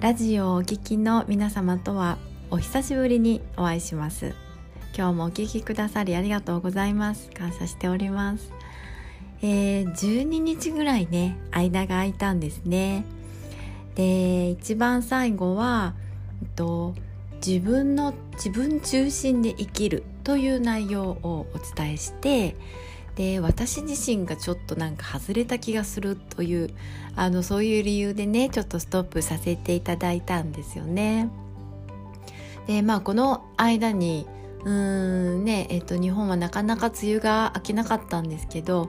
ラジオをお聴きの皆様とはお久しぶりにお会いします。今日もお聴きくださりありがとうございます。感謝しております。えー、12日ぐらいね間が空いたんですね。で一番最後は、えっと、自分の自分中心で生きるという内容をお伝えしてで私自身がちょっとなんか外れた気がするというあのそういう理由でねちょっとストップさせていただいたんですよね。でまあこの間にうーんねえっと日本はなかなか梅雨が明けなかったんですけど、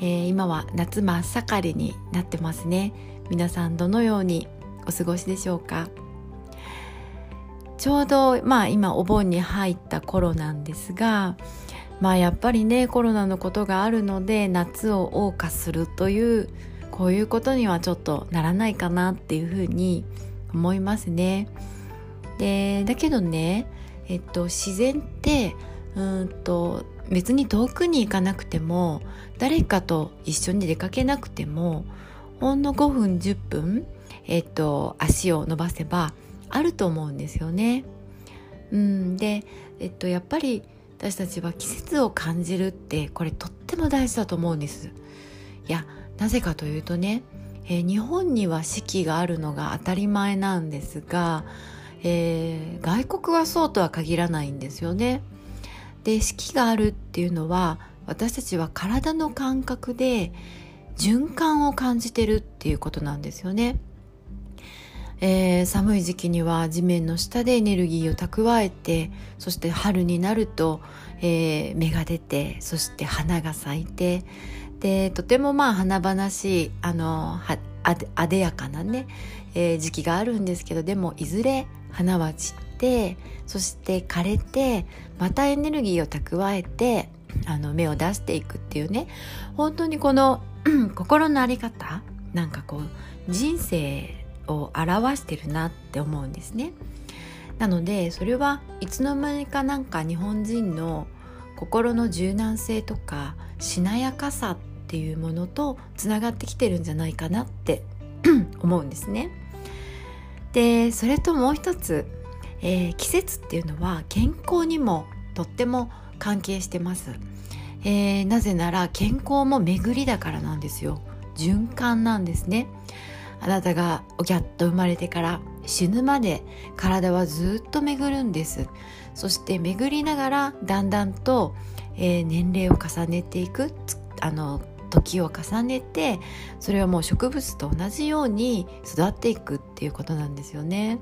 えー、今は夏真っ盛りになってますね皆さんどのようにお過ごしでしょうか？ちょうどまあ今お盆に入った頃なんですがまあやっぱりねコロナのことがあるので夏を謳歌するというこういうことにはちょっとならないかなっていうふうに思いますね。でだけどね、えっと、自然ってうんと別に遠くに行かなくても誰かと一緒に出かけなくてもほんの5分10分、えっと、足を伸ばせばあると思うんですよね。うん、で、えっと、やっぱり私たちは季節を感じるってこれとっても大事だと思うんです。いやなぜかというとね、えー、日本には四季があるのが当たり前なんですが、えー、外国はそうとは限らないんですよね。で四季があるっていうのは私たちは体の感覚で循環を感じてるっていうことなんですよね。えー、寒い時期には地面の下でエネルギーを蓄えてそして春になると、えー、芽が出てそして花が咲いてでとてもまあ華々しいあのああでやかなね、えー、時期があるんですけどでもいずれ花は散ってそして枯れてまたエネルギーを蓄えてあの芽を出していくっていうね本当にこの心の在り方なんかこう人生を表してるなって思うんですね。なのでそれはいつの間にかなんか日本人の心の柔軟性とかしなやかさっていうものとつながってきてるんじゃないかなって 思うんですね。でそれともう一つ、えー、季節っていうのは健康にもとっても関係してます。えー、なぜなら健康も巡りだからなんですよ循環なんですねあなたがおぎゃっと生まれてから死ぬまで体はずっと巡るんですそして巡りながらだんだんと、えー、年齢を重ねていくあの時を重ねてそれはもう植物と同じように育っていくっていうことなんですよね。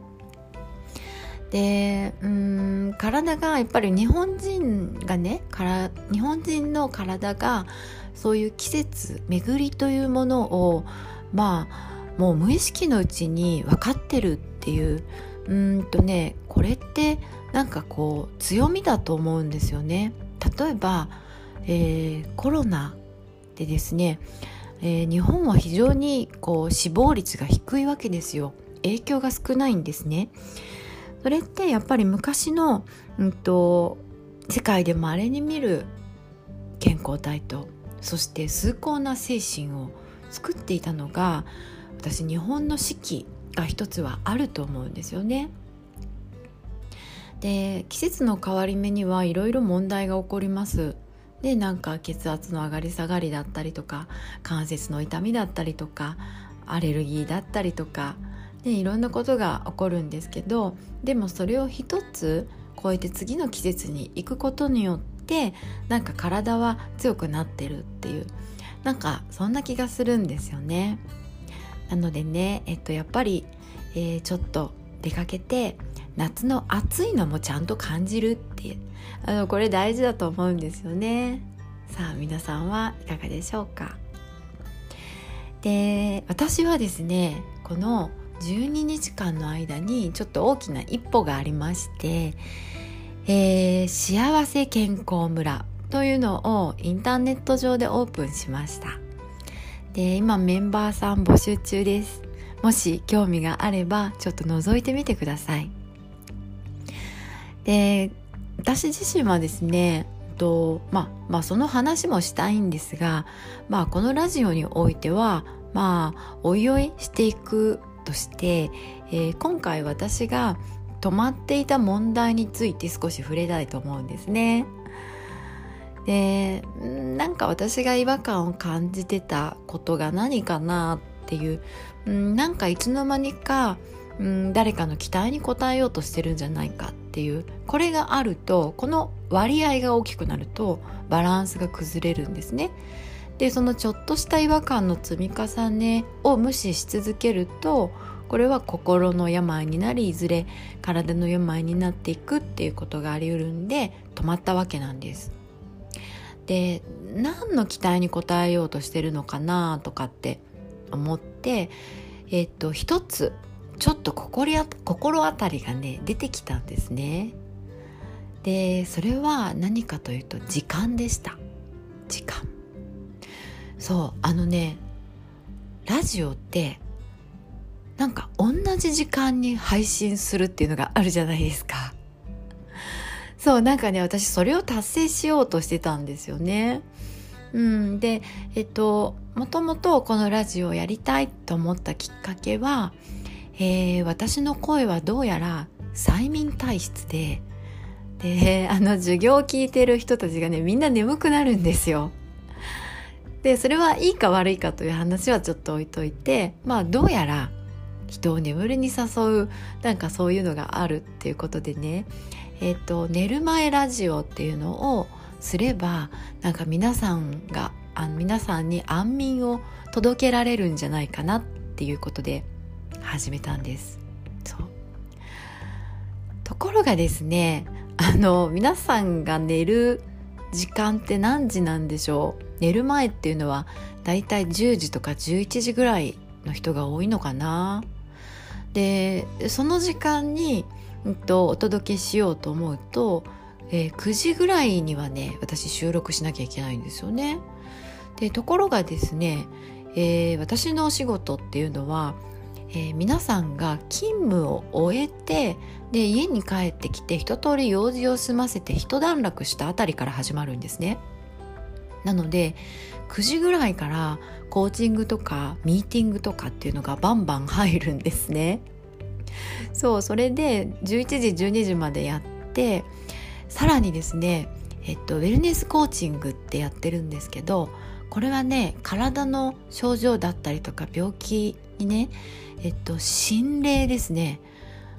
でうん体がやっぱり日本人がねから日本人の体がそういう季節巡りというものをまあもう無意識のうちに分かってるっていううんとねこれってなんかこう強みだと思うんですよね。例えば、えー、コロナでですね、えー、日本は非常にこう死亡率が低いわけですよ。影響が少ないんですね。それってやっぱり昔の、うんと、世界でまれに見る健康体とそして崇高な精神を作っていたのが私日本の四季が一つはあると思うんですよね。で季節の変わり目にはいろいろ問題が起こります。でなんか血圧の上がり下がりだったりとか関節の痛みだったりとかアレルギーだったりとか、でいろんなことが起こるんですけどでもそれを一つ超えて次の季節に行くことによってなんか体は強くなってるっていうなんかそんな気がするんですよね。なのでね、えっと、やっぱり、えー、ちょっと出かけて夏の暑いのもちゃんと感じるってあのこれ大事だと思うんですよね。さあ皆さんはいかがでしょうか。で私はですねこの12日間の間にちょっと大きな一歩がありまして、えー、幸せ健康村というのをインターネット上でオープンしました。で今メンバーさん募集中ですもし興味があればちょっと覗いてみてくださいで私自身はですねとまあまあその話もしたいんですがまあこのラジオにおいてはまあおいおいしていくとして、えー、今回私が止まっていた問題について少し触れたいと思うんですね。でなんか私が違和感を感じてたことが何かなっていうなんかいつの間にか誰かの期待に応えようとしてるんじゃないかっていうこれがあるとこの割合が大きくなるとバランスが崩れるんですね。でそのちょっとした違和感の積み重ねを無視し続けるとこれは心の病になりいずれ体の病になっていくっていうことがあり得るんで止まったわけなんです。で何の期待に応えようとしてるのかなとかって思ってえっと一つちょっと心心当たりがね出てきたんですね。でそれは何かというと時間でした。時間。そうあのねラジオってなんか同じ時間に配信するっていうのがあるじゃないですか。そうなんかね私それを達成しようとしてたんですよね。うんでえっともともとこのラジオをやりたいと思ったきっかけは、えー、私の声はどうやら催眠体質でであの授業を聞いてる人たちがねみんな眠くなるんですよ。でそれはいいか悪いかという話はちょっと置いといてまあどうやら人を眠りに誘うなんかそういうのがあるっていうことでねえっ、と寝る前ラジオっていうのをすればなんか皆さんがあ皆さんに安眠を届けられるんじゃないかなっていうことで始めたんです。そう。ところがですねあの皆さんが寝る時間って何時なんでしょう？寝る前っていうのはだいたい10時とか11時ぐらいの人が多いのかな？でその時間に、うん、とお届けしようと思うと、えー、9時ぐらいにはね私収録しなきゃいけないんですよね。でところがですね、えー、私のお仕事っていうのは、えー、皆さんが勤務を終えてで家に帰ってきて一通り用事を済ませて一段落したあたりから始まるんですね。なので9時ぐらいからコーチングとかミーティングとかっていうのがバンバン入るんですね。そうそれで11時12時までやってさらにですねえっとウェルネスコーチングってやってるんですけどこれはね体の症状だったりとか病気にねえっと心霊ですね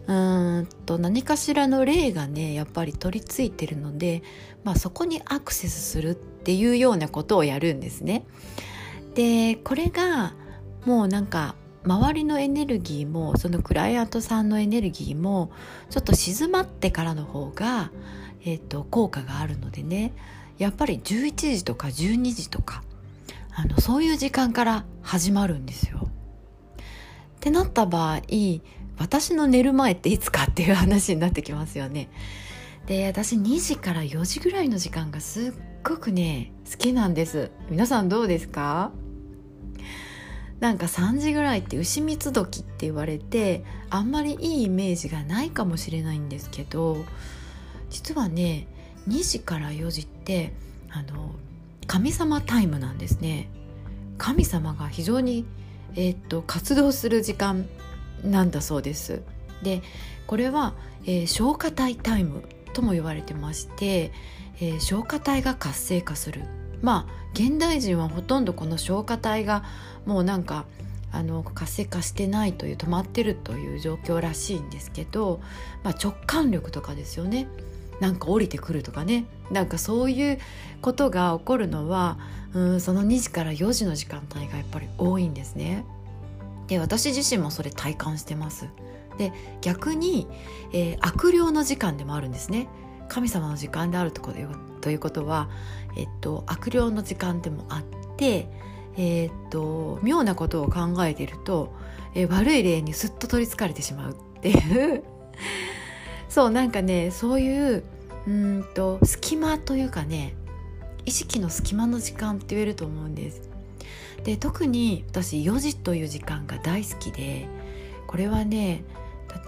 うんと何かしらの霊がねやっぱり取り付いてるので、まあ、そこにアクセスするっていうようなことをやるんですね。でこれがもうなんか周りのエネルギーもそのクライアントさんのエネルギーもちょっと静まってからの方が、えーと、効果があるのでねやっぱり11時とか12時とかあのそういう時間から始まるんですよ。ってなった場合私の寝る前っていつかっていう話になってきますよね。で私2時から4時ぐらいの時間がすっごくね好きなんです皆さんどうですか？なんか3時ぐらいって牛蜜時って言われてあんまりいいイメージがないかもしれないんですけど実はね2時から4時ってあの神様タイムなんですね。神様が非常に、えー、っと活動する時間なんだそうです。でこれは、えー、消化体タイムとも言われてまして、えー、消化体が活性化する。まあ現代人はほとんどこの消化体がもうなんかあの活性化してないという止まってるという状況らしいんですけど、まあ、直感力とかですよねなんか降りてくるとかねなんかそういうことが起こるのはうんその2時から4時の時間帯がやっぱり多いんですね。で私自身もそれ体感してます。で逆に、えー、悪霊の時間でもあるんですね。神様の時間であるとこということは、えっと、悪霊の時間でもあって、え、っと妙なことを考えていると、え悪い例にすっと取りつかれてしまうっていう。そうなんかねそういううんと隙間というかね意識の隙間の時間って言えると思うんです。で特に私4時という時間が大好きでこれはね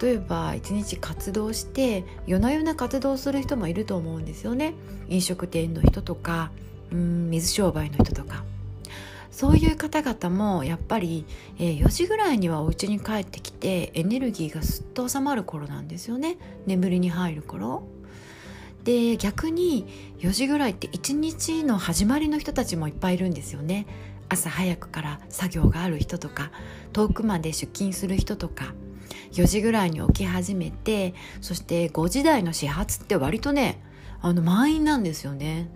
例えば一日活動して夜な夜な活動する人もいると思うんですよね。飲食店の人とかうん水商売の人とか。そういう方々もやっぱり、え、4時ぐらいにはお家に帰ってきてエネルギーがすっと収まる頃なんですよね。眠りに入る頃。で逆に4時ぐらいって一日の始まりの人たちもいっぱいいるんですよね。朝早くから作業がある人とか遠くまで出勤する人とか。4時ぐらいに起き始めてそして5時台の始発って割とねあの満員なんですよね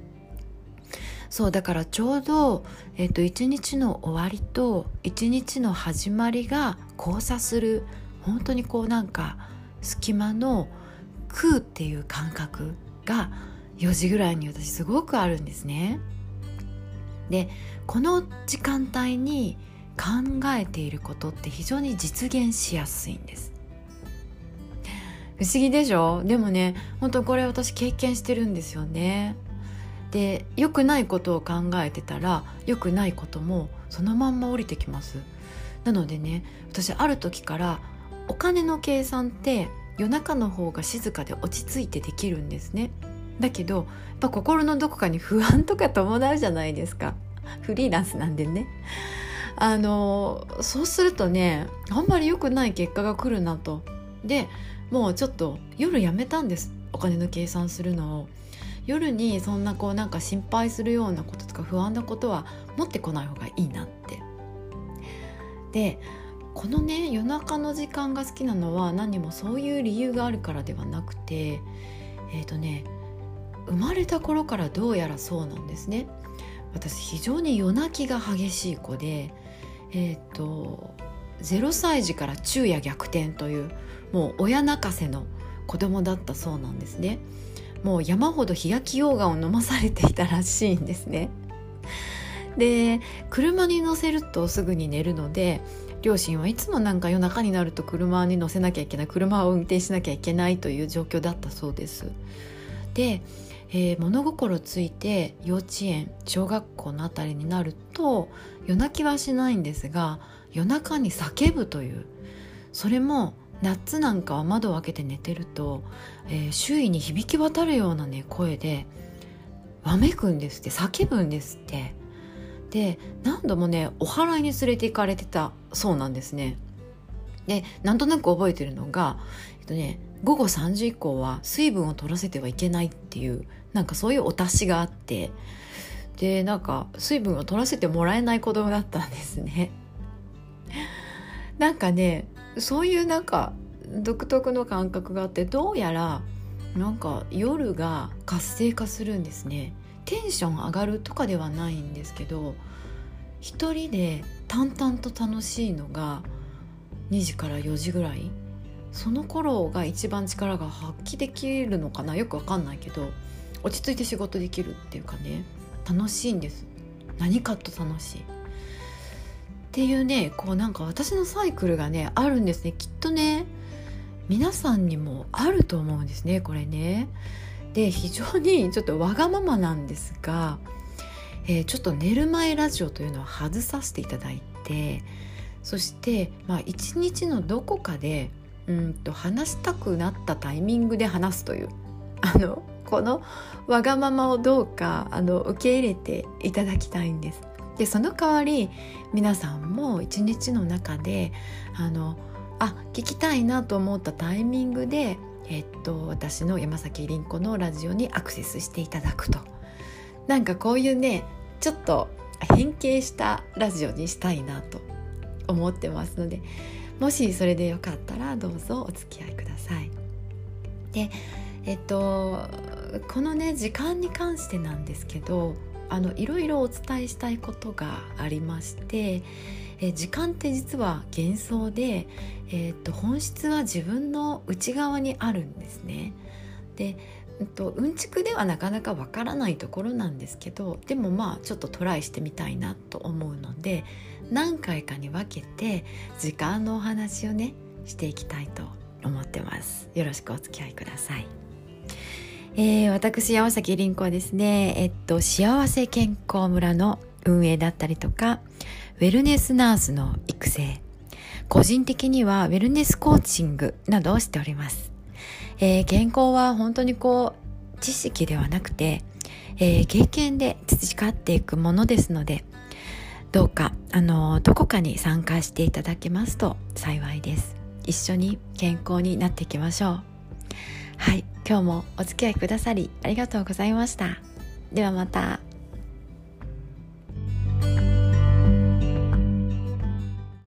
そうだからちょうど、えーと、一日の終わりと一日の始まりが交差する本当にこうなんか隙間の空っていう感覚が4時ぐらいに私すごくあるんですね。でこの時間帯に考えていることって非常に実現しやすいんです。不思議でしょ？でもね本当これ私経験してるんですよね。で良くないことを考えてたら良くないこともそのまんま降りてきます。なのでね私ある時からお金の計算って夜中の方が静かで落ち着いてできるんですね。だけどやっぱ心のどこかに不安とか伴うじゃないですか。フリーランスなんでね。あのそうするとねあんまり良くない結果が来るなと。でもうちょっと夜やめたんです。お金の計算するのを。夜にそんなこうなんか心配するようなこととか不安なことは持ってこない方がいいなって。でこのね夜中の時間が好きなのは何もそういう理由があるからではなくてえっ、ー、とね生まれた頃からどうやらそうなんですね。私非常に夜泣きが激しい子でえっ、ー、と0歳児から昼夜逆転というもう親泣かせの子供だったそうなんですね。もう山ほど冷やき溶岩を飲まされていたらしいんですね。で車に乗せるとすぐに寝るので両親はいつもなんか夜中になると車に乗せなきゃいけない車を運転しなきゃいけないという状況だったそうです。でえー、物心ついて幼稚園小学校のあたりになると夜泣きはしないんですが夜中に叫ぶという。それも夏なんかは窓を開けて寝てると、えー、周囲に響き渡るようなね声でわめくんですって叫ぶんですって。で何度もねお祓いに連れて行かれてたそうなんですね。でなんとなく覚えてるのが、えっとね、午後3時以降は水分を取らせてはいけないっていうなんかそういうお達しがあってでなんか水分を取らせてもらえない子供だったんですね。なんかねそういうなんか独特の感覚があってどうやらなんか夜が活性化するんですね。テンション上がるとかではないんですけど一人で淡々と楽しいのが2時から4時ぐらい。その頃が一番力が発揮できるのかな？よくわかんないけど落ち着いて仕事できるっていうかね。楽しいんです。何かと楽しい。っていうねこうなんか私のサイクルがねあるんですね。きっとね皆さんにもあると思うんですねこれね。で非常にちょっとわがままなんですが、えー、ちょっと寝る前ラジオというのは外させていただいてそしてまあ一日のどこかでうんと話したくなったタイミングで話すという。あのこのわがままをどうかあの受け入れていただきたいんです。でその代わり皆さんも一日の中であのあ聞きたいなと思ったタイミングで、えっと、私の山崎凛子のラジオにアクセスしていただくとなんかこういうねちょっと変形したラジオにしたいなと思ってますのでもしそれでよかったらどうぞお付き合いください。でえっとこのね時間に関してなんですけどあのいろいろお伝えしたいことがありましてえ時間って実は幻想で、えー、っと本質は自分の内側にあるんですね。でうんと、うんちくではなかなかわからないところなんですけどでもまあちょっとトライしてみたいなと思うので何回かに分けて時間のお話をねしていきたいと思ってますよろしくお付き合いくださいえー、私山崎凛子はですね、えっと、幸せ健康村の運営だったりとかウェルネスナースの育成。個人的にはウェルネスコーチングなどをしております、えー、健康は本当にこう知識ではなくて、えー、経験で培っていくものですのでどうかあのどこかに参加していただけますと幸いです。一緒に健康になっていきましょう。はい今日もお付き合いくださりありがとうございました。ではまた。